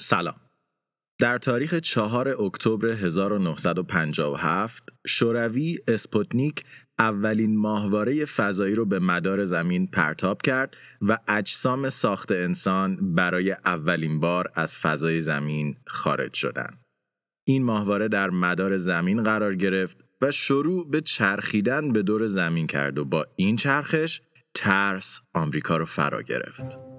سلام. در تاریخ 4 اکتبر 1957 شوروی اسپوتنیک اولین ماهواره فضایی رو به مدار زمین پرتاب کرد و اجسام ساخت انسان برای اولین بار از فضای زمین خارج شدند. این ماهواره در مدار زمین قرار گرفت و شروع به چرخیدن به دور زمین کرد و با این چرخش ترس آمریکا رو فرا گرفت.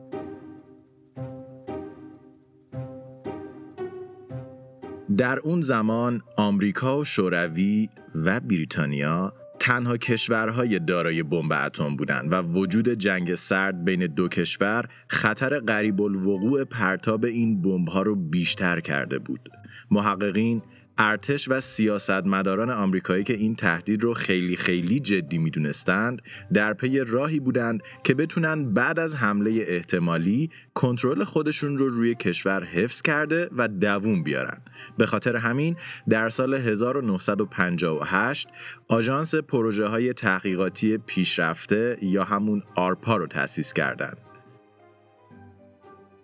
در اون زمان آمریکا و شوروی و بریتانیا تنها کشورهای دارای بمب اتم بودند و وجود جنگ سرد بین دو کشور خطر قریب الوقوع پرتاب این بمب‌ها رو بیشتر کرده بود. محققین ارتش و سیاستمداران آمریکایی که این تهدید رو خیلی خیلی جدی می‌دونستند در پی راهی بودند که بتونن بعد از حمله احتمالی کنترل خودشون رو روی کشور حفظ کرده و دووم بیارن. به خاطر همین در سال 1958 آژانس پروژه های تحقیقاتی پیشرفته یا همون آرپا رو تأسیس کردند.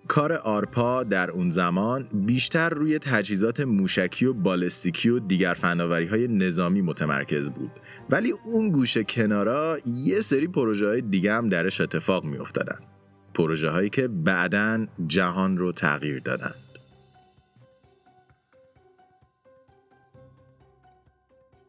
کار آرپا در اون زمان بیشتر روی تجهیزات موشکی و بالستیکی و دیگر فناوری های نظامی متمرکز بود ولی اون گوشه کنارا یه سری پروژه های دیگه هم درش اتفاق می افتادن. پروژه هایی که بعدا جهان رو تغییر دادند.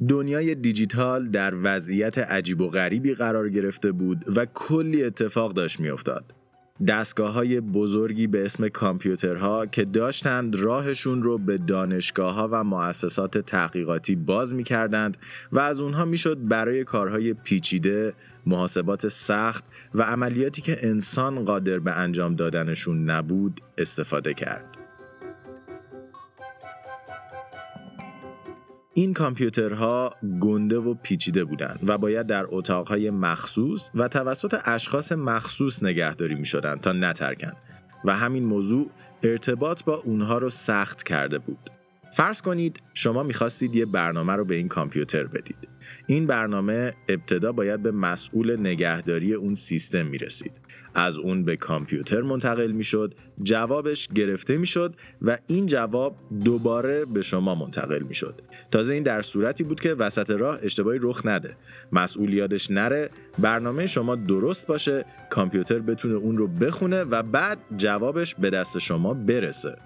دنیای دیجیتال در وضعیت عجیب و غریبی قرار گرفته بود و کلی اتفاق داشت میافتاد. دستگاه های بزرگی به اسم کامپیوترها که داشتند راهشون رو به دانشگاه ها و مؤسسات تحقیقاتی باز می کردند و از اونها می‌شد برای کارهای پیچیده، محاسبات سخت و عملیاتی که انسان قادر به انجام دادنشون نبود استفاده کرد. این کامپیوترها گنده و پیچیده بودند و باید در اتاقهای مخصوص و توسط اشخاص مخصوص نگهداری می شدند تا نترکند و همین موضوع ارتباط با اونها رو سخت کرده بود. فرض کنید شما می‌خواستید یه برنامه رو به این کامپیوتر بدید. این برنامه ابتدا باید به مسئول نگهداری اون سیستم می‌رسید. از اون به کامپیوتر منتقل می‌شد جوابش گرفته می‌شد و این جواب دوباره به شما منتقل می‌شد. تازه این در صورتی بود که وسط راه اشتباهی رخ نده. مسئول یادش نره برنامه شما درست باشه کامپیوتر بتونه اون رو بخونه و بعد جوابش به دست شما برسه.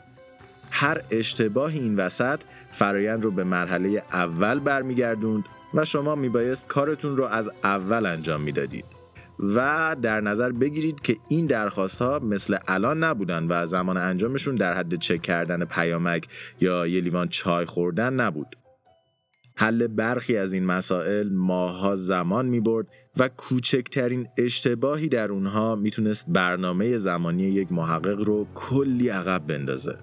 هر اشتباهی این وسط فرایند رو به مرحله اول برمیگردوند و شما میبایست کارتون رو از اول انجام می‌دادید. و در نظر بگیرید که این درخواست ها مثل الان نبودن و زمان انجامشون در حد چک کردن پیامک یا یه لیوان چای خوردن نبود. حل برخی از این مسائل ماها زمان می برد و کوچکترین اشتباهی در اونها می‌تونست برنامه زمانی یک محقق رو کلی عقب بندازه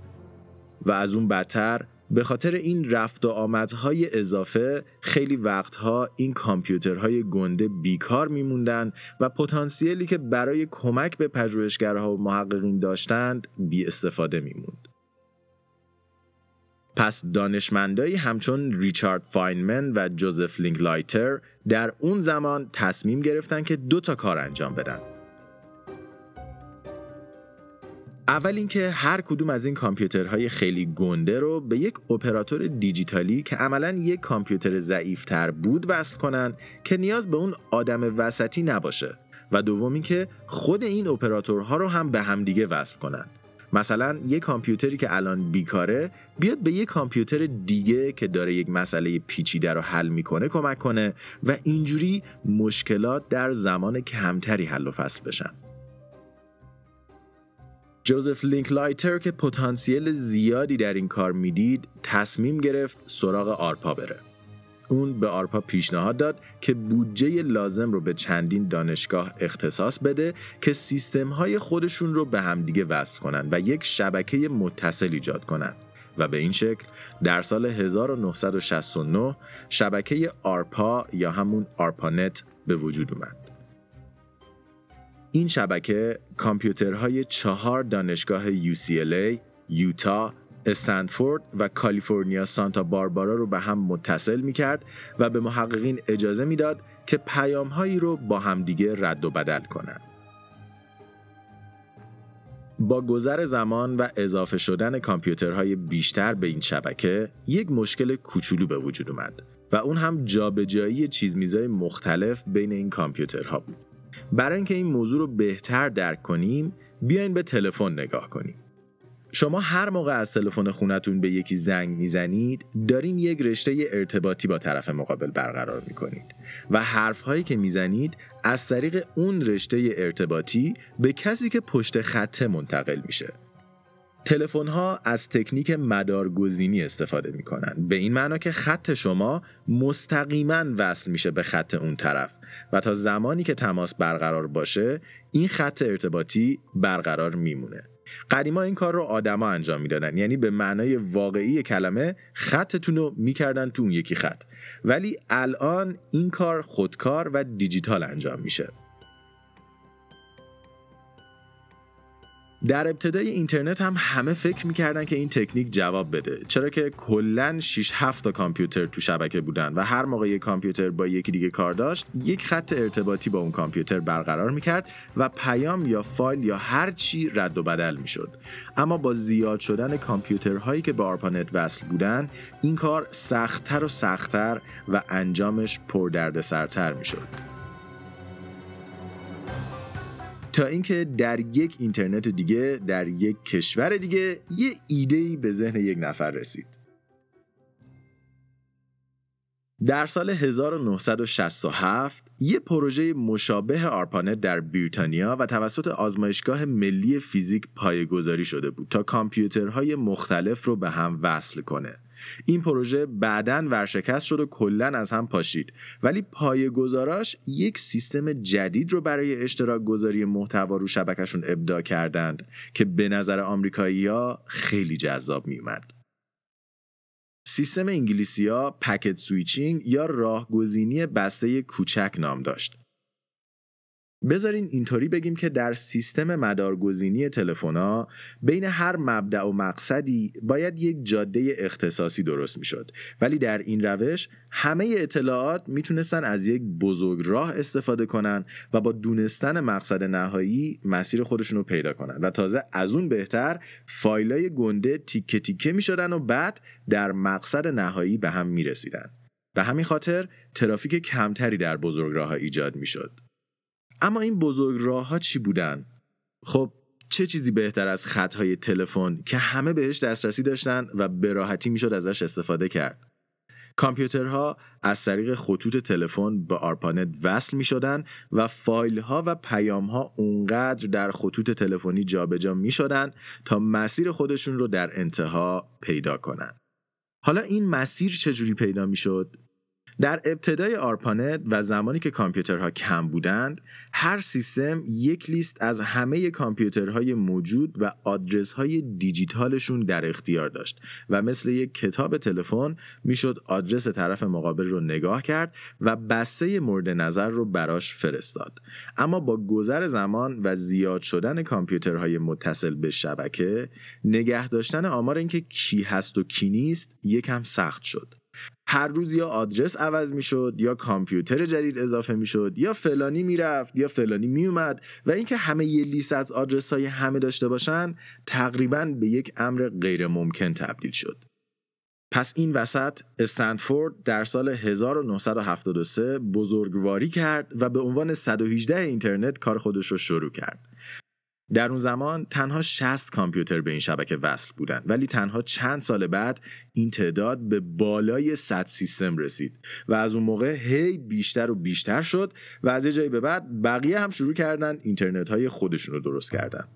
و از اون بدتر به خاطر این رفت و آمدهای اضافه خیلی وقتها این کامپیوترهای گنده بیکار میموندن و پتانسیلی که برای کمک به پژوهشگرها و محققین داشتند بی استفاده میموند. پس دانشمندایی همچون ریچارد فاینمن و جوزف لیکلایدر در اون زمان تصمیم گرفتن که دو تا کار انجام بدن. اول اینکه هر کدوم از این کامپیوترهای خیلی گنده رو به یک اپراتور دیجیتالی که عملا یک کامپیوتر ضعیفتر بود وصل کنن که نیاز به اون آدم وسطی نباشه. و دوم اینکه خود این اپراتورها رو هم به همدیگه وصل کنن. مثلا یک کامپیوتری که الان بیکاره بیاد به یک کامپیوتر دیگه که داره یک مسئله پیچیده رو حل می‌کنه کمک کنه و اینجوری مشکلات در زمان کمتری حل و فصل بشن. جوزف لیکلایدر که پتانسیل زیادی در این کار می‌دید تصمیم گرفت سراغ آرپا بره اون به آرپا پیشنهاد داد که بودجه لازم رو به چندین دانشگاه اختصاص بده که سیستم های خودشون رو به همدیگه وصل کنن و یک شبکه متصل ایجاد کنن و به این شکل در سال 1969 شبکه آرپا یا همون آرپانت به وجود اومد. این شبکه کامپیوترهای چهار دانشگاه UCLA، یوتا، استنفورد و کالیفرنیا سانتا باربارا رو به هم متصل می کرد و به محققین اجازه می‌داد که پیامهایی رو با همدیگه رد و بدل کنند. با گذر زمان و اضافه شدن کامپیوترهای بیشتر به این شبکه یک مشکل کوچولو به وجود اومد و اون هم جابجایی چیزمیزای مختلف بین این کامپیوترها بود. برای اینکه این موضوع رو بهتر درک کنیم بیاین به تلفن نگاه کنیم. شما هر موقع از تلفن خونتون به یکی زنگ می‌زنید دارین یک رشته ارتباطی با طرف مقابل برقرار می‌کنید و حرفهایی که می‌زنید از طریق اون رشته ارتباطی به کسی که پشت خطه منتقل میشه تلفن ها از تکنیک مدارگزینی استفاده می‌کنن. به این معنا که خط شما مستقیما وصل میشه به خط اون طرف و تا زمانی که تماس برقرار باشه این خط ارتباطی برقرار میمونه. قدیما این کار رو آدما انجام می‌دادن. یعنی به معنای واقعی کلمه خطتون رو می‌کردن تو اون یکی خط. ولی الان این کار خودکار و دیجیتال انجام میشه. در ابتدای اینترنت هم همه فکر می‌کردن که این تکنیک جواب بده. چرا که کلا 6 7 تا کامپیوتر تو شبکه بودن و هر موقع یک کامپیوتر با یکی دیگه کار داشت یک خط ارتباطی با اون کامپیوتر برقرار می‌کرد و پیام یا فایل یا هر چی رد و بدل می‌شد. اما با زیاد شدن کامپیوترهایی که به آرپانت وصل بودن این کار سختتر و سختتر و انجامش پردردسرتر می‌شد. تا اینکه در یک اینترنت دیگه در یک کشور دیگه یه ایده به ذهن یک نفر رسید. در سال 1967 یه پروژه مشابه آرپانت در بریتانیا و توسط آزمایشگاه ملی فیزیک پایگذاری شده بود تا کامپیوترهای مختلف رو به هم وصل کنه. این پروژه بعدا ورشکست شد و کلا از هم پاشید. ولی پایه گذاراش یک سیستم جدید رو برای اشتراک گذاری محتوا رو شبکشون ابداع کردند که به نظر آمریکایی ها خیلی جذاب میومد سیستم انگلیسی ها packet switching یا راهگزینی بسته کوچک نام داشت. بذارین اینطوری بگیم که در سیستم مدارگزینی تلفنا بین هر مبدع و مقصدی باید یک جاده اختصاصی درست می‌شد. ولی در این روش همه اطلاعات می‌تونستن از یک بزرگ راه استفاده کنن و با دونستن مقصد نهایی مسیر خودشون رو پیدا کنن و تازه از اون بهتر فایلای گنده تیکه تیکه می‌شدن و بعد در مقصد نهایی به هم می‌رسیدن. به همین خاطر ترافیک کمتری در بزرگ راه ایجاد می‌شد. اما این بزرگ راه ها چی بودن؟ خب چه چیزی بهتر از خطهای تلفن که همه بهش دسترسی داشتن و به راحتی می‌شد ازش استفاده کرد. کامپیوترها از طریق خطوط تلفن به آرپانت وصل می شدن و فایل ها و پیام ها اونقدر در خطوط تلفنی جابجا می شدن تا مسیر خودشون رو در انتها پیدا کنن. حالا این مسیر چجوری پیدا می شد؟ در ابتدای آرپانت و زمانی که کامپیوترها کم بودند هر سیستم یک لیست از همه کامپیوترهای موجود و آدرسهای دیجیتالشون در اختیار داشت و مثل یک کتاب تلفن می‌شد آدرس طرف مقابل رو نگاه کرد و بسته مورد نظر رو براش فرستاد. اما با گذر زمان و زیاد شدن کامپیوترهای متصل به شبکه نگه داشتن آمار اینکه کی هست و کی نیست یکم سخت شد. هر روز یا آدرس عوض می‌شد یا کامپیوتر جدید اضافه می‌شد یا فلانی می‌رفت یا فلانی میومد و اینکه همه یه لیست از آدرس های همه داشته باشن تقریبا به یک امر غیر ممکن تبدیل شد. پس این وسط استنفورد در سال 1973 بزرگواری کرد و به عنوان 118 اینترنت کار خودش رو شروع کرد. در اون زمان تنها 60 کامپیوتر به این شبکه وصل بودند ولی تنها چند سال بعد این تعداد به بالای 100 سیستم رسید و از اون موقع هی بیشتر و بیشتر شد و از یه جایی به بعد بقیه هم شروع کردن اینترنت های خودشون رو درست کردن.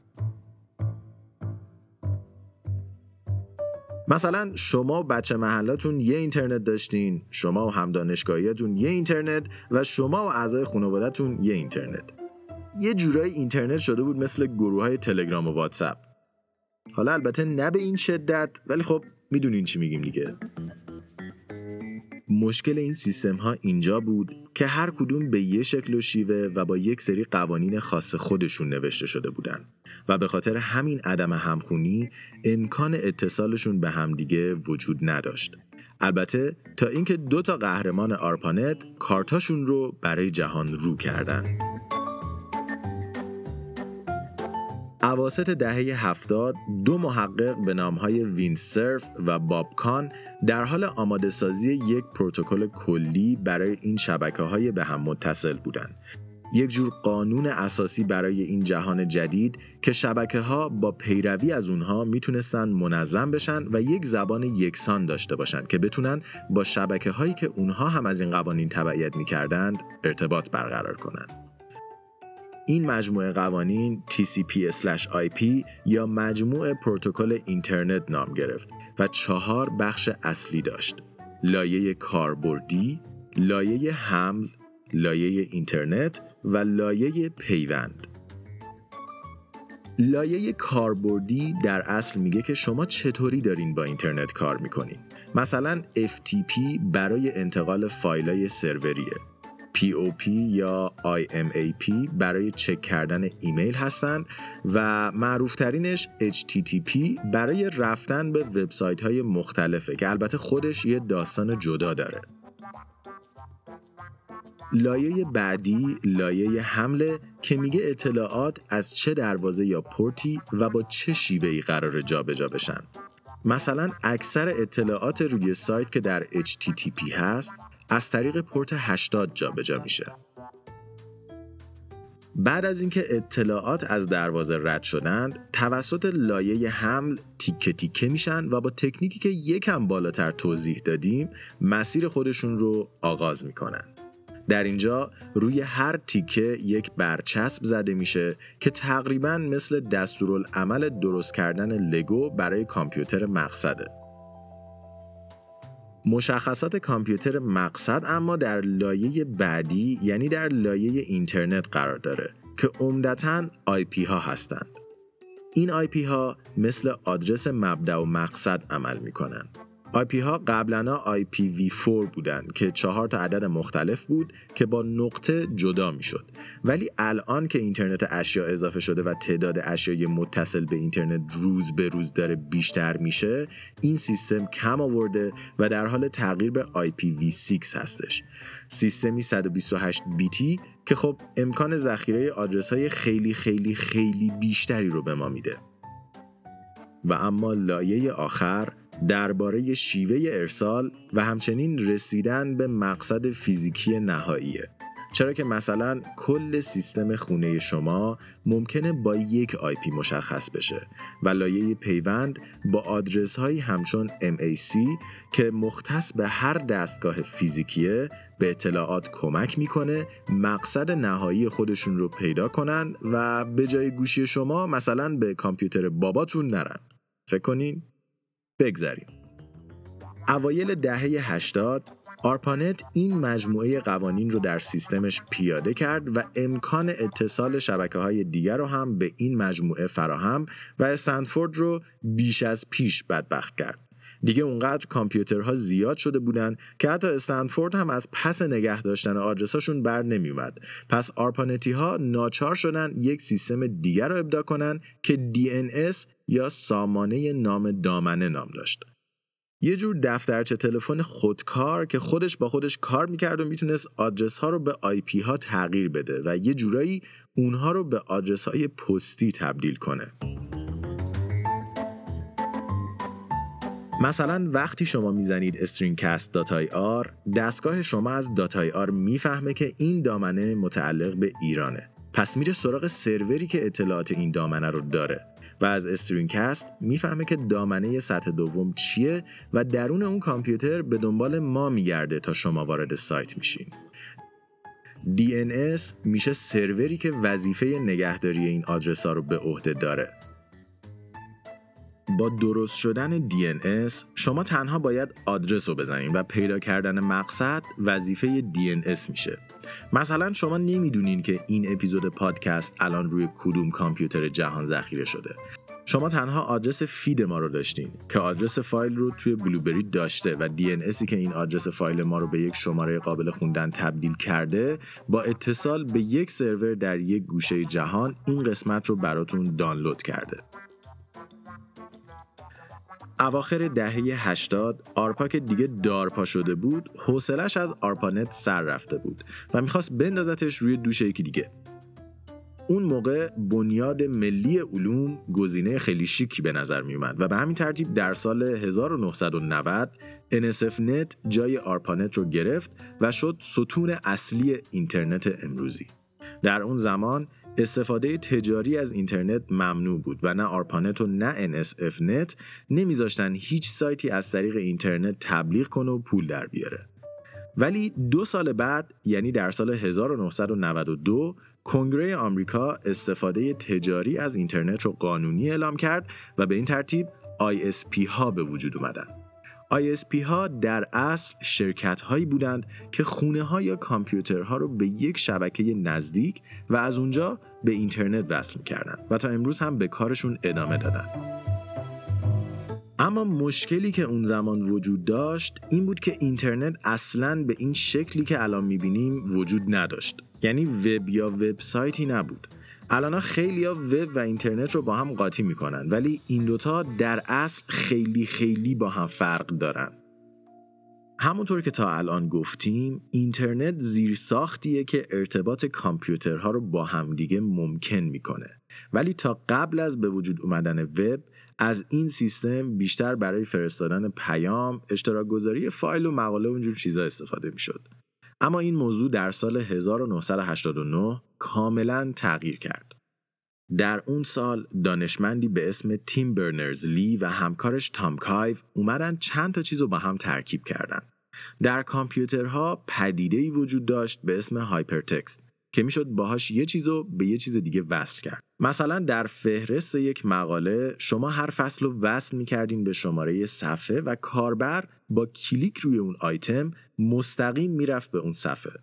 مثلا شما و بچه محلاتون یه اینترنت داشتین شما و هم دانشگاهیتون یه اینترنت و شما و اعضای خانوادهتون یه اینترنت. یه جورایی اینترنت شده بود مثل گروه های تلگرام و واتساپ حالا البته نه به این شدت ولی خب می‌دونین چی میگیم دیگه مشکل این سیستم ها اینجا بود که هر کدوم به یه شکل و شیوه و با یک سری قوانین خاص خودشون نوشته شده بودن و به خاطر همین عدم همخونی امکان اتصالشون به همدیگه وجود نداشت. البته تا اینکه دو تا قهرمان آرپانت کارتاشون رو برای جهان رو کردن. اواسط دهه هفتاد دو محقق به نامهای وینسرف و بابکان در حال آماده سازی یک پروتکل کلی برای این شبکه های به هم متصل بودند. یک جور قانون اساسی برای این جهان جدید که شبکه ها با پیروی از اونها می‌تونستن منظم بشن و یک زبان یکسان داشته باشند که بتونن با شبکه هایی که اونها هم از این قوانین تبعیت می‌کردند ارتباط برقرار کنند. این مجموعه قوانین TCP/IP یا مجموعه پروتکل اینترنت نام گرفت و چهار بخش اصلی داشت. لایه کاربردی، لایه حمل، لایه اینترنت و لایه پیوند. لایه کاربردی در اصل میگه که شما چطوری دارین با اینترنت کار می‌کنین. مثلا FTP برای انتقال فایلای سروریه POP یا IMAP برای چک کردن ایمیل هستند و معروفترینش HTTP برای رفتن به وبسایت های مختلفه که البته خودش یه داستان جدا داره. لایه بعدی لایه حمله که میگه اطلاعات از چه دروازه یا پورتی و با چه شیوهی قرار جابجا بشن. مثلا اکثر اطلاعات روی سایت که در HTTP هست از طریق پورت 80 جابجا میشه. بعد از اینکه اطلاعات از دروازه رد شدند، توسط لایه حمل تیکه تیکه میشن و با تکنیکی که یکم بالاتر توضیح دادیم، مسیر خودشون رو آغاز می‌کنن. در اینجا روی هر تیکه یک برچسب زده میشه که تقریبا مثل دستورالعمل درست کردن لگو برای کامپیوتر مقصده. مشخصات کامپیوتر مقصد اما در لایه بعدی یعنی در لایه اینترنت قرار داره که عمدتا آی ها هستند. این آی ها مثل آدرس مبدع و مقصد عمل می کنند. IP ها قبلا IPv4 بودن که چهار تا عدد مختلف بود که با نقطه جدا می شد ولی الان که اینترنت اشیا اضافه شده و تعداد اشیای متصل به اینترنت روز به روز داره بیشتر میشه این سیستم کم آورده و در حال تغییر به IPv6 هستش. سیستمی 128 بیتی که خب امکان ذخیره آدرس های خیلی خیلی خیلی بیشتری رو به ما میده. و اما لایه آخر درباره شیوه ارسال و همچنین رسیدن به مقصد فیزیکی نهاییه. چرا که مثلا کل سیستم خونه شما ممکنه با یک آی مشخص بشه و لایه پیوند با آدرس هایی همچون MAC که مختص به هر دستگاه فیزیکیه به اطلاعات کمک می‌کنه مقصد نهایی خودشون رو پیدا کنن و به جای گوشی شما مثلا به کامپیوتر باباتون نرن. فکر کنین؟ بگذریم. اوایل دهه 80 آرپانت این مجموعه قوانین رو در سیستمش پیاده کرد و امکان اتصال شبکه های دیگر رو هم به این مجموعه فراهم و استنفورد رو بیش از پیش بدبخت کرد. دیگه اونقدر کامپیوترها زیاد شده بودن که حتی استنفورد هم از پس نگه داشتن آدرساشون بر نمیومد. پس آرپانتی ها ناچار شدن یک سیستم دیگر رو ابداع کنن که DNS یا سامانه نام دامنه نام داشت. یه جور دفترچه تلفن خودکار که خودش با خودش کار می‌کرد و می‌تونست آدرس ها رو به IP ها تغییر بده و یه جورایی اونها رو به آدرس های پستی تبدیل کنه. مثلا وقتی شما می‌زنید stringcast.ir دستگاه شما از .ir می‌فهمه که این دامنه متعلق به ایرانه پس میره سراغ سروری که اطلاعات این دامنه رو داره و از استرینکست می‌فهمه که دامنه سطح دوم چیه و درون اون کامپیوتر به دنبال ما میگرده تا شما وارد سایت میشین. DNS میشه سروری که وظیفه نگهداری این آدرس ها رو به عهده داره. با درست شدن DNS شما تنها باید آدرس رو بزنید و پیدا کردن مقصد وظیفه DNS میشه. مثلا شما نمی‌دونین که این اپیزود پادکست الان روی کدوم کامپیوتر جهان ذخیره شده. شما تنها آدرس فید ما رو داشتین که آدرس فایل رو توی بلوبری داشته و دی که این آدرس فایل ما رو به یک شماره قابل خوندن تبدیل کرده با اتصال به یک سرور در یک گوشه جهان این قسمت رو براتون دانلود کرده. اواخر دهه 80 آرپا که دیگه دارپا شده بود حوصلش از آرپانت سر رفته بود و می‌خواست بندازتش روی دوش یکی دیگه اون موقع بنیاد ملی علوم گزینه خیلی شیکی به نظر می اومد و به همین ترتیب در سال 1990 NSFNET جای آرپانت رو گرفت و شد ستون اصلی اینترنت امروزی. در اون زمان استفاده تجاری از اینترنت ممنوع بود و نه آرپانت و نه NSFNET نمیذاشتن هیچ سایتی از طریق اینترنت تبلیغ کنه و پول در بیاره. ولی دو سال بعد یعنی در سال 1992 کنگره آمریکا استفاده تجاری از اینترنت رو قانونی اعلام کرد و به این ترتیب ISP ها به وجود اومدن. ISP ها در اصل شرکت هایی بودند که خونه ها یا کامپیوترها رو به یک شبکه نزدیک و از اونجا به اینترنت وصل کردن و تا امروز هم به کارشون ادامه دادن. اما مشکلی که اون زمان وجود داشت این بود که اینترنت اصلا به این شکلی که الان می‌بینیم وجود نداشت. یعنی وب یا وبسایتی نبود. الان خیلی ها وب و اینترنت رو با هم قاطی می‌کنن ولی این دوتا در اصل خیلی خیلی با هم فرق دارن. همونطور که تا الان گفتیم اینترنت زیر ساختیه که ارتباط کامپیوترها رو با همدیگه ممکن می‌کنه ولی تا قبل از به وجود اومدن وب از این سیستم بیشتر برای فرستادن پیام، اشتراک گذاری فایل و مقاله و اینجور چیزا استفاده می‌شد. اما این موضوع در سال 1989 کاملا تغییر کرد. در اون سال دانشمندی به اسم تیم برنرز لی و همکارش تام کایف اومدن چند تا چیز رو با هم ترکیب کردن. در کامپیوترها پدیده‌ای وجود داشت به اسم hypertext که می‌شد باهاش یه چیز رو به یه چیز دیگه وصل کرد. مثلا در فهرست یک مقاله شما هر فصل رو وصل می‌کردین به شماره صفحه و کاربر با کلیک روی اون آیتم مستقیم می‌رفت به اون صفحه.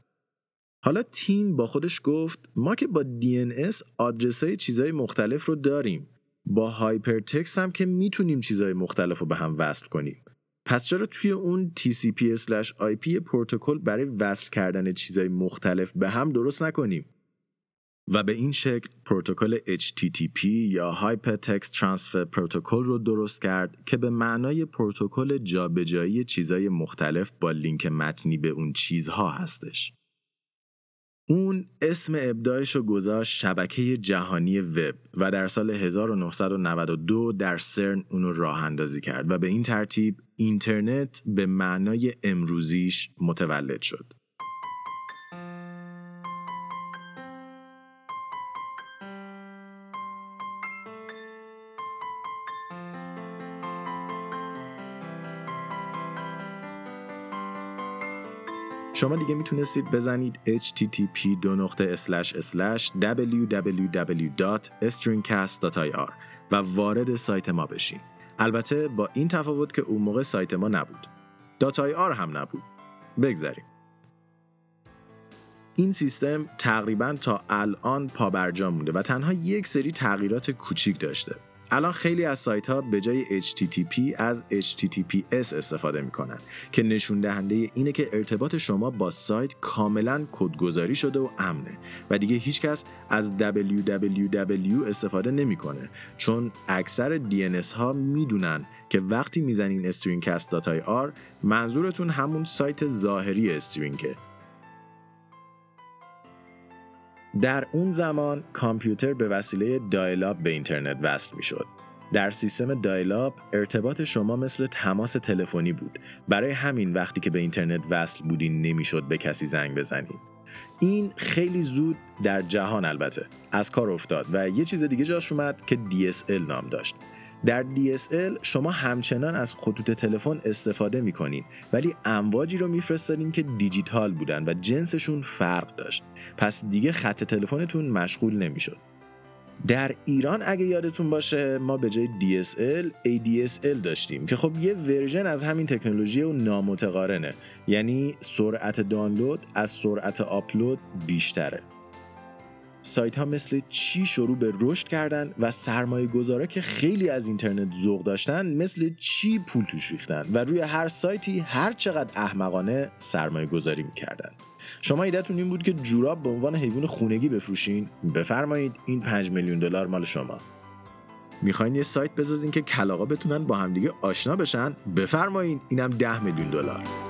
حالا تیم با خودش گفت ما که با DNS آدرس های چیزهای مختلف رو داریم. با hypertext هم که می‌تونیم چیزهای مختلف رو به هم وصل کنیم. پس چرا توی اون TCP/IP پروتکل برای وصل کردن چیزهای مختلف به هم درست نکنیم؟ و به این شکل پروتکل HTTP یا Hypertext Transfer Protocol رو درست کرد که به معنای پروتکل جابجایی چیزهای مختلف با لینک متنی به اون چیزها هستش. اون اسم ابداعش رو گذاشت شبکه جهانی وب و در سال 1992 در سرن اونو راه اندازی کرد و به این ترتیب اینترنت به معنای امروزیش متولد شد. شما دیگه می‌تونستید بزنید http www.stringcast.ir و وارد سایت ما بشین. البته با این تفاوت که اون موقع سایت ما نبود. آر هم نبود. بگذاریم. این سیستم تقریبا تا الان پابرجا مونده و تنها یک سری تغییرات کوچیک داشته. الان خیلی از سایت ها به جای HTTP از HTTPS استفاده می‌کنن که نشون دهنده اینه که ارتباط شما با سایت کاملا کدگذاری شده و امنه و دیگه هیچکس از www استفاده نمی‌کنه چون اکثر DNS ها می‌دونن که وقتی می‌زنین stringcast.ir منظورتون همون سایت ظاهری استرینگه. در اون زمان کامپیوتر به وسیله دایلاب به اینترنت وصل می شد. در سیستم دایلاب ارتباط شما مثل تماس تلفنی بود. برای همین وقتی که به اینترنت وصل بودین نمی‌شد به کسی زنگ بزنید. این خیلی زود در جهان البته از کار افتاد و یه چیز دیگه جاش اومد که DSL نام داشت. در DSL شما همچنان از خطوط تلفن استفاده می‌کنین ولی امواجی رو میفرستادین که دیجیتال بودن و جنسشون فرق داشت. پس دیگه خط تلفنتون مشغول نمی‌شد. در ایران اگه یادتون باشه ما به جای DSL ADSL داشتیم که خب یه ورژن از همین تکنولوژی و نامتقارنه. یعنی سرعت دانلود از سرعت آپلود بیشتره. سایت ها مثل چی شروع به رشد کردن و سرمایه گذاره که خیلی از اینترنت ذوق داشتن مثل چی پول توش ریختن و روی هر سایتی هر چقدر احمقانه سرمایه گذاری می‌کردن. شما ایدهتون این بود که جوراب به عنوان حیوان خونگی بفروشین. بفرمایید این 5 میلیون دلار مال شما. می‌خواین یه سایت بسازین که کلاغا بتونن با همدیگه آشنا بشن؟ بفرمایین اینم 10 میلیون دلار.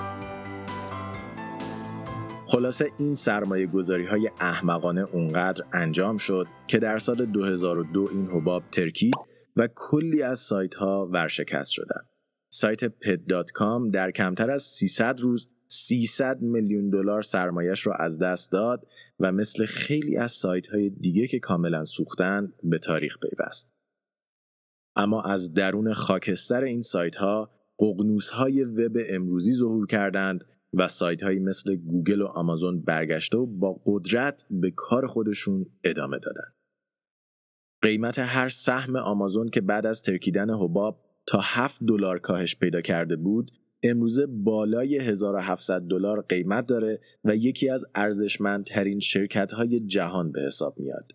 خلاصه این سرمایه گذاری های احمقانه اونقدر انجام شد که در سال 2002 این حباب ترکید و کلی از سایت ها ورشکست شدن. سایت pet.com در کمتر از 300 روز 300 میلیون دلار سرمایش را از دست داد و مثل خیلی از سایت های دیگه که کاملا سوختن به تاریخ پیوست. اما از درون خاکستر این سایت ها ققنوس های وب امروزی ظهور کردند و سایت هایی مثل گوگل و آمازون برگشته و با قدرت به کار خودشون ادامه دادن. قیمت هر سهم آمازون که بعد از ترکیدن حباب تا 7 دلار کاهش پیدا کرده بود امروزه بالای 1700 دلار قیمت داره و یکی از ارزشمندترین شرکت های جهان به حساب میاد.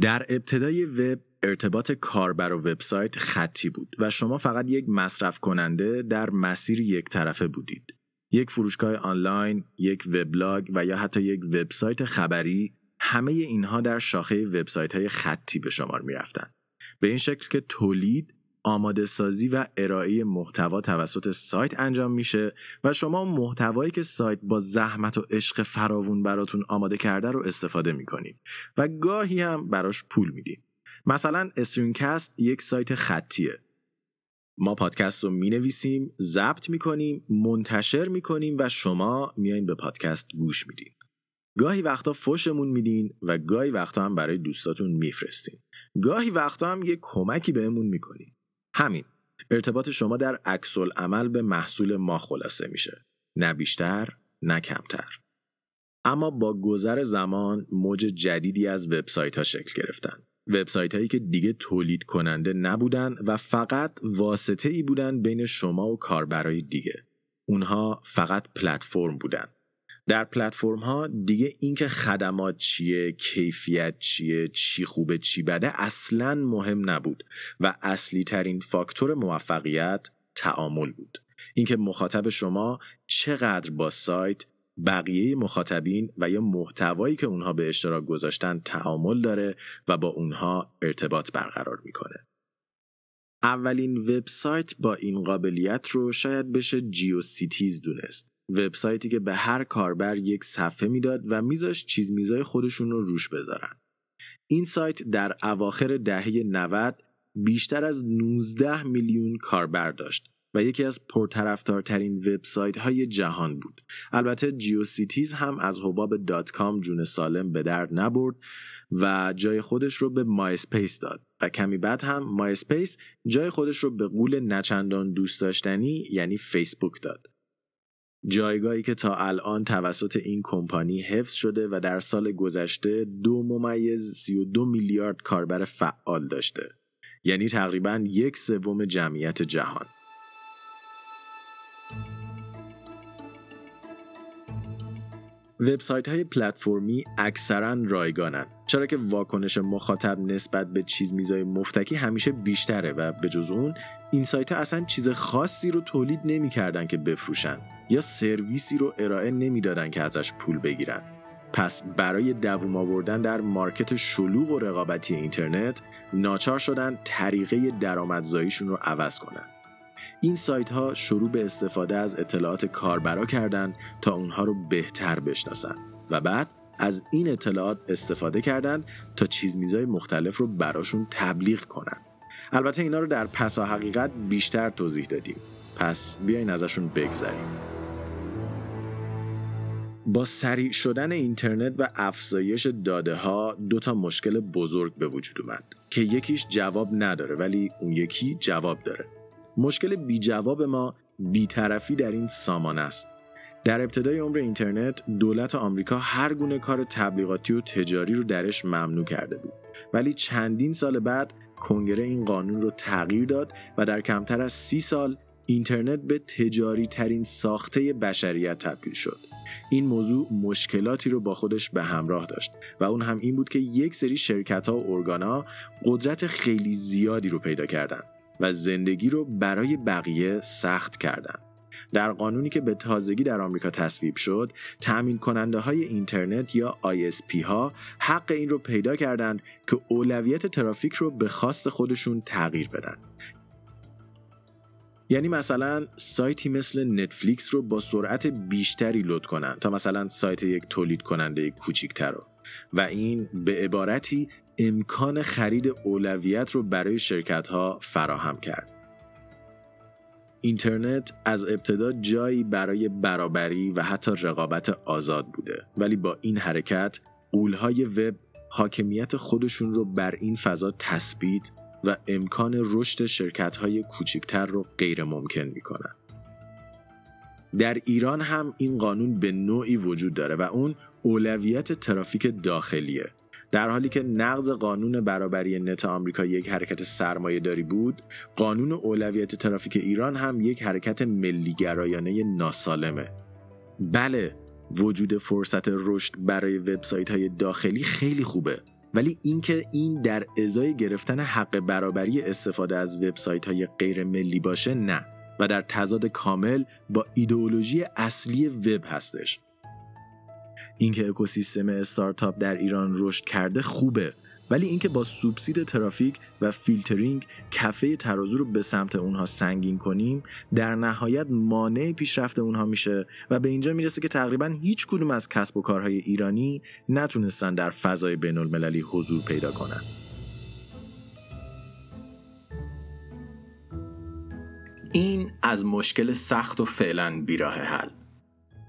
در ابتدای وب ارتباط کاربر و وبسایت خطی بود و شما فقط یک مصرف کننده در مسیر یک طرفه بودید. یک فروشگاه آنلاین، یک وبلاگ و یا حتی یک وبسایت خبری همه اینها در شاخه وبسایت های خطی به شمار می رفتن. به این شکل که تولید، آماده سازی و ارائه محتوا توسط سایت انجام میشه و شما محتوایی که سایت با زحمت و عشق فراوون براتون آماده کرده رو استفاده می‌کنید و گاهی هم براش پول میدین. مثلا استرینکست یک سایت خطیه ما پادکست رو می نویسیم، ضبط می کنیم، منتشر می کنیم و شما میایین به پادکست گوش میدین. گاهی وقتا فوشمون میدین و گاهی وقتا هم برای دوستاتون میفرستین. گاهی وقتا هم یه کمکی بهمون می‌کنین. همین. ارتباط شما در عکس عمل به محصول ما خلاصه میشه. نه بیشتر، نه کمتر. اما با گذر زمان موج جدیدی از وبسایت ها شکل گرفتن. وبسایت هایی که دیگه تولید کننده نبودن و فقط واسطه ای بودن بین شما و کاربرای دیگه. اونها فقط پلتفرم بودن. در پلتفرم ها دیگه اینکه خدمات چیه، کیفیت چیه، چی خوبه چی بده اصلا مهم نبود و اصلی ترین فاکتور موفقیت تعامل بود. اینکه مخاطب شما چقدر با سایت بقیه مخاطبین و یا محتوایی که اونها به اشتراک گذاشتن تعامل داره و با اونها ارتباط برقرار می‌کنه. اولین وبسایت با این قابلیت رو شاید بشه GeoCities دونست. وبسایتی که به هر کاربر یک صفحه می‌داد و میذاش چیز میزای خودشون رو روش بذارن. این سایت در اواخر دهه 90 بیشتر از 19 میلیون کاربر داشت و یکی از پرطرفدارترین وبسایت های جهان بود. البته GeoCities هم از حباب dot-com جون سالم به در نبرد و جای خودش رو به MySpace داد و کمی بعد هم MySpace جای خودش رو به غول نچندان دوست داشتنی یعنی فیسبوک داد. جایگاهی که تا الان توسط این کمپانی حفظ شده و در سال گذشته دو ممیز 32 میلیارد کاربر فعال داشته یعنی تقریبا یک سوم جمعیت جهان وبسایت های پلتفرمی اکثرا رایگانن چرا که واکنش مخاطب نسبت به چیز میزای مفتکی همیشه بیشتره و به جز اون این سایت ها اصلا چیز خاصی رو تولید نمی‌کردن که بفروشن یا سرویسی رو ارائه نمی‌دادن که ازش پول بگیرن. پس برای دووم آوردن در مارکت شلوغ و رقابتی اینترنت ناچار شدن طریقه درآمدزاییشون رو عوض کنن. این سایت ها شروع به استفاده از اطلاعات کاربرا کردند تا اونها رو بهتر بشناسن و بعد از این اطلاعات استفاده کردند تا چیز میزای مختلف رو براشون تبلیغ کنن. البته اینا رو در پسا حقیقت بیشتر توضیح دادیم. پس بیاین ازشون بگذریم. با سریع شدن اینترنت و افزایش داده ها دو تا مشکل بزرگ به وجود اومد که یکیش جواب نداره ولی اون یکی جواب داره. مشکل بی جواب ما بیطرفی در این سامان است. در ابتدای عمر اینترنت دولت آمریکا هر گونه کار تبلیغاتی و تجاری رو درش ممنوع کرده بود. ولی چندین سال بعد کنگره این قانون رو تغییر داد و در کمتر از سی سال اینترنت به تجاری ترین ساخته بشریت تبدیل شد. این موضوع مشکلاتی رو با خودش به همراه داشت و اون هم این بود که یک سری شرکت ها و ارگانا قدرت خیلی زیادی رو پیدا کردن و زندگی رو برای بقیه سخت کردن. در قانونی که به تازگی در آمریکا تصویب شد تأمین کننده های اینترنت یا ISP ها حق این رو پیدا کردند که اولویت ترافیک رو به خواست خودشون تغییر بدن. یعنی مثلا سایتی مثل نتفلیکس رو با سرعت بیشتری لود کنن تا مثلا سایت یک تولید کننده کوچیکتر رو. و این به عبارتی امکان خرید اولویت رو برای شرکت ها فراهم کرد. اینترنت از ابتدا جایی برای برابری و حتی رقابت آزاد بوده ولی با این حرکت قولهای وب حاکمیت خودشون رو بر این فضا تثبیت و امکان رشد شرکت های کوچکتر رو غیر ممکن می‌کنن. در ایران هم این قانون به نوعی وجود داره و اون اولویت ترافیک داخلیه در حالی که نقض قانون برابری نت آمریکا یک حرکت سرمایه داری بود قانون اولویت ترافیک ایران هم یک حرکت ملیگرایانه ناسالمه. بله وجود فرصت رشد برای وبسایت های داخلی خیلی خوبه ولی اینکه این در ازای گرفتن حق برابری استفاده از وبسایت های غیر ملی باشه نه. و در تضاد کامل با ایدئولوژی اصلی وب هستش. اینکه اکوسیستم استارتاپ در ایران رشد کرده خوبه ولی اینکه با سوبسید ترافیک و فیلترینگ کفه ترازو رو به سمت اونها سنگین کنیم در نهایت مانع پیشرفت اونها میشه و به اینجا می‌رسه که تقریبا هیچ کدوم از کسب و کارهای ایرانی نتونستن در فضای بین المللی حضور پیدا کنن. این از مشکل سخت و فعلا بیراه حل.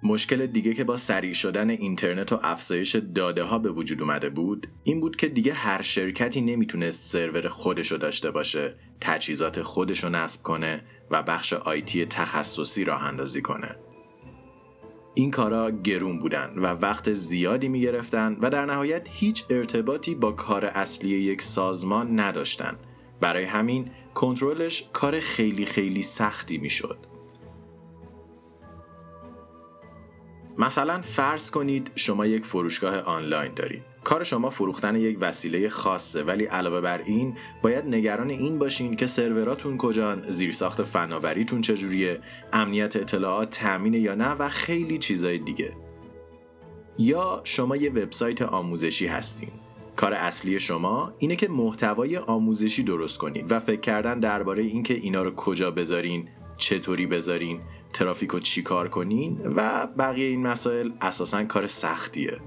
مشکل دیگه که با سریع شدن اینترنت و افزایش داده ها به وجود اومده بود این بود که دیگه هر شرکتی نمی‌تونست سرور خودشو داشته باشه تجهیزات خودشو نصب کنه و بخش آیتی تخصصی راه اندازی کنه. این کارا گرون بودن و وقت زیادی می گرفتن و در نهایت هیچ ارتباطی با کار اصلی یک سازمان نداشتن. برای همین کنترلش کار خیلی خیلی سختی می مثلا فرض کنید شما یک فروشگاه آنلاین دارید. کار شما فروختن یک وسیله خاصه ولی علاوه بر این باید نگران این باشین که سروراتون کجان زیرساخت فناوریتون چجوریه امنیت اطلاعات تامین یا نه و خیلی چیزای دیگه. یا شما یه وبسایت آموزشی هستین. کار اصلی شما اینه که محتوای آموزشی درست کنید و فکر کردن درباره اینکه اینا رو کجا بذارین چطوری بذارین ترافیک رو چی کار کنین و بقیه این مسائل اساسا کار سختیه.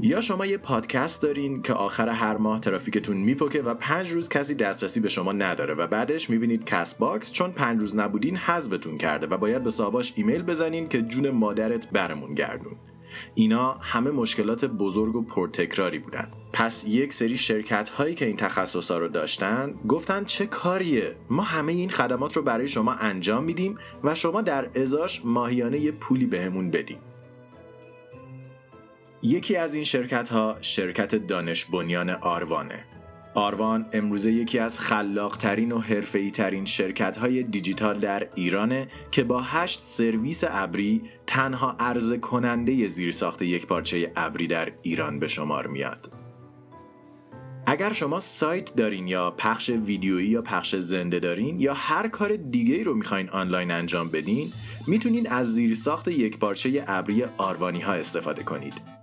یا شما یه پادکست دارین که آخر هر ماه ترافیکتون میپکه و پنج روز کسی دسترسی به شما نداره و بعدش می‌بینید Castbox چون پنج روز نبودین حذفتون کرده و باید به صاحباش ایمیل بزنین که جون مادرت برمون گردون. اینا همه مشکلات بزرگ و پرتکراری بودن. پس یک سری شرکت هایی که این تخصص ها رو داشتن گفتن چه کاریه؟ ما همه این خدمات رو برای شما انجام میدیم و شما در ازاش ماهیانه یه پولی بهمون بدیم یکی از این شرکت ها شرکت دانش بنیان آروانه. آروان امروزه یکی از خلاقترین و حرفه‌ای ترین شرکت های دیجیتال در ایرانه که با هشت سرویس ابری تنها عرضه کننده زیرساخت یک پارچه ابری در ایران به شمار میاد. اگر شما سایت دارین یا پخش ویدیویی یا پخش زنده دارین یا هر کار دیگه رو می‌خواین آنلاین انجام بدین می‌تونین از زیرساخت یک پارچه ابری آروانی ها استفاده کنید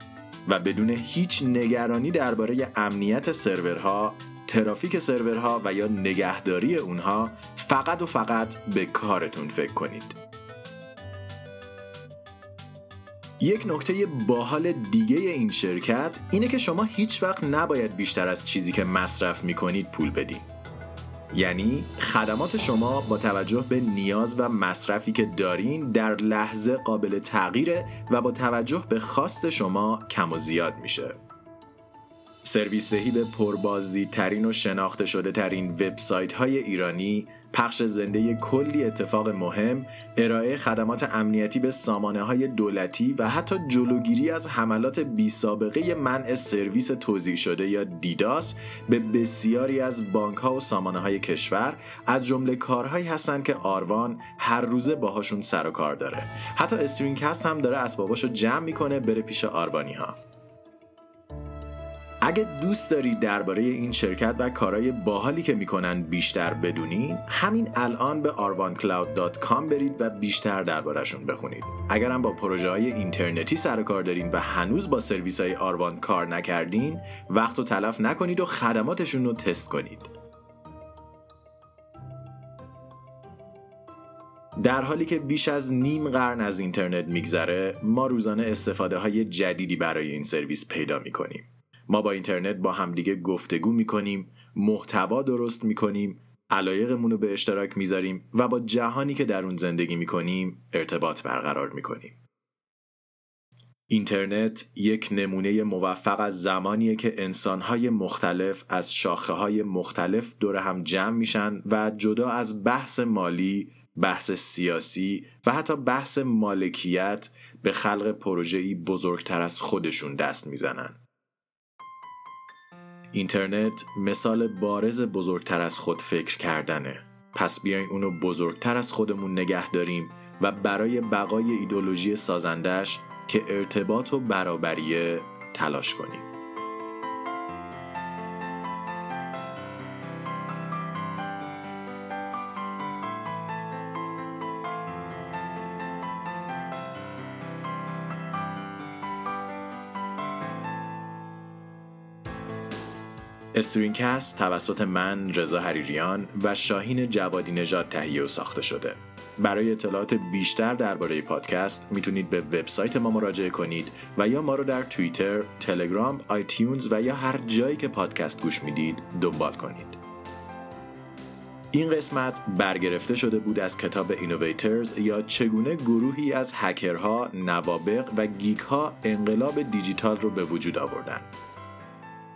و بدون هیچ نگرانی درباره امنیت سرورها، ترافیک سرورها و یا نگهداری اونها فقط و فقط به کارتون فکر کنید. یک نکته باحال دیگه این شرکت اینه که شما هیچ وقت نباید بیشتر از چیزی که مصرف می‌کنید پول بدین. یعنی خدمات شما با توجه به نیاز و مصرفی که دارین در لحظه قابل تغییره و با توجه به خواست شما کم و زیاد میشه. سرویس به پربازدیدترین و شناخته شده ترین وبسایت های ایرانی پخش زنده کلی اتفاق مهم، ارائه خدمات امنیتی به سامانه های دولتی و حتی جلوگیری از حملات بی سابقه منع سرویس توضیح شده یا دیداس به بسیاری از بانک ها و سامانه های کشور از جمله کارهایی هستند که آروان هر روزه باهاشون سر و کار داره. حتی استرینکست هم داره اسباباشو جمع می‌کنه بره پیش آربانی ها. اگه دوست داری درباره این شرکت و کارهای باحالی که می‌کنن بیشتر بدونین همین الان به arvancloud.com برید و بیشتر دربارهشون بخونید. اگر هم با پروژه های اینترنتی سر کار دارین و هنوز با سرویس های آروان کار نکردین وقت و تلف نکنید و خدماتشون رو تست کنید. در حالی که بیش از نیم قرن از اینترنت میگذره ما روزانه استفاده های جدیدی برای این سرویس پیدا می‌کنیم. ما با اینترنت با همدیگه گفتگو می‌کنیم محتوا درست می‌کنیم علایقمون رو به اشتراک می‌ذاریم و با جهانی که در اون زندگی می‌کنیم ارتباط برقرار می‌کنیم اینترنت یک نمونه موفق از زمانیه که انسانهای مختلف از شاخه های مختلف دور هم جمع میشن و جدا از بحث مالی، بحث سیاسی و حتی بحث مالکیت به خلق پروژه‌ای بزرگتر از خودشون دست می‌زنن. اینترنت مثال بارز بزرگتر از خود فکر کردنه. پس بیاین اونو بزرگتر از خودمون نگه داریم و برای بقای ایدولوژی سازندش که ارتباط و برابریه تلاش کنیم. استرینکست توسط من رضا حریریان و شاهین جوادی نژاد تهیه و ساخته شده. برای اطلاعات بیشتر درباره پادکست می‌تونید به وبسایت ما مراجعه کنید و یا ما رو در توییتر، تلگرام، iTunes و یا هر جایی که پادکست گوش می‌دید دنبال کنید. این قسمت برگرفته شده بود از کتاب Innovators یا چگونه گروهی از هکرها، نوابغ و geek انقلاب دیجیتال رو به وجود آوردن.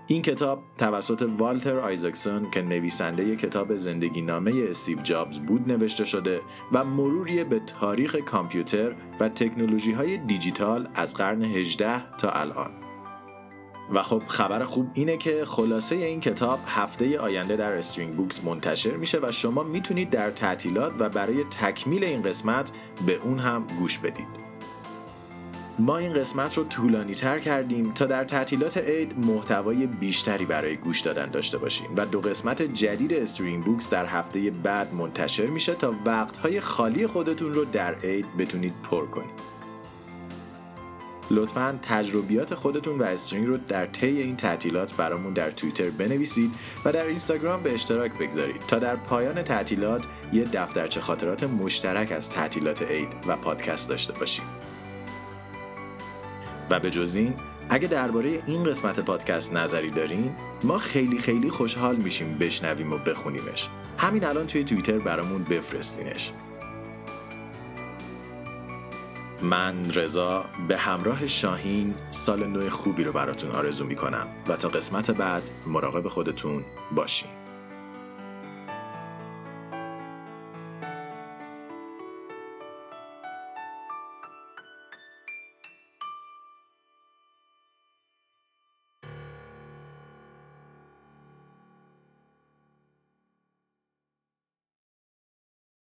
این کتاب توسط والتر آیزاکسون که نویسنده کتاب زندگی نامه استیو جابز بود نوشته شده و مروری به تاریخ کامپیوتر و تکنولوژی های دیجیتال از قرن 18 تا الان. و خب خبر خوب اینه که خلاصه این کتاب هفته آینده در استرینگ بوکس منتشر میشه و شما می‌تونید در تعطیلات و برای تکمیل این قسمت به اون هم گوش بدید. ما این قسمت رو طولانی تر کردیم تا در تعطیلات عید محتوای بیشتری برای گوش دادن داشته باشیم و دو قسمت جدید استریم بوکس در هفته بعد منتشر میشه تا وقتهای خالی خودتون رو در عید بتونید پر کنید. لطفا تجربیات خودتون و استرینگ رو در طی این تعطیلات برامون در توییتر بنویسید و در اینستاگرام به اشتراک بگذارید تا در پایان تعطیلات یه دفترچه خاطرات مشترک از تعطیلات عید و پادکست داشته باشیم. و به جز این اگه درباره این قسمت پادکست نظری دارین ما خیلی خیلی خوشحال میشیم بشنویم و بخونیمش. همین الان توی توییتر برامون بفرستینش. من رضا به همراه شاهین سال نو خوبی رو براتون آرزو می‌کنم و تا قسمت بعد مراقب خودتون باشین.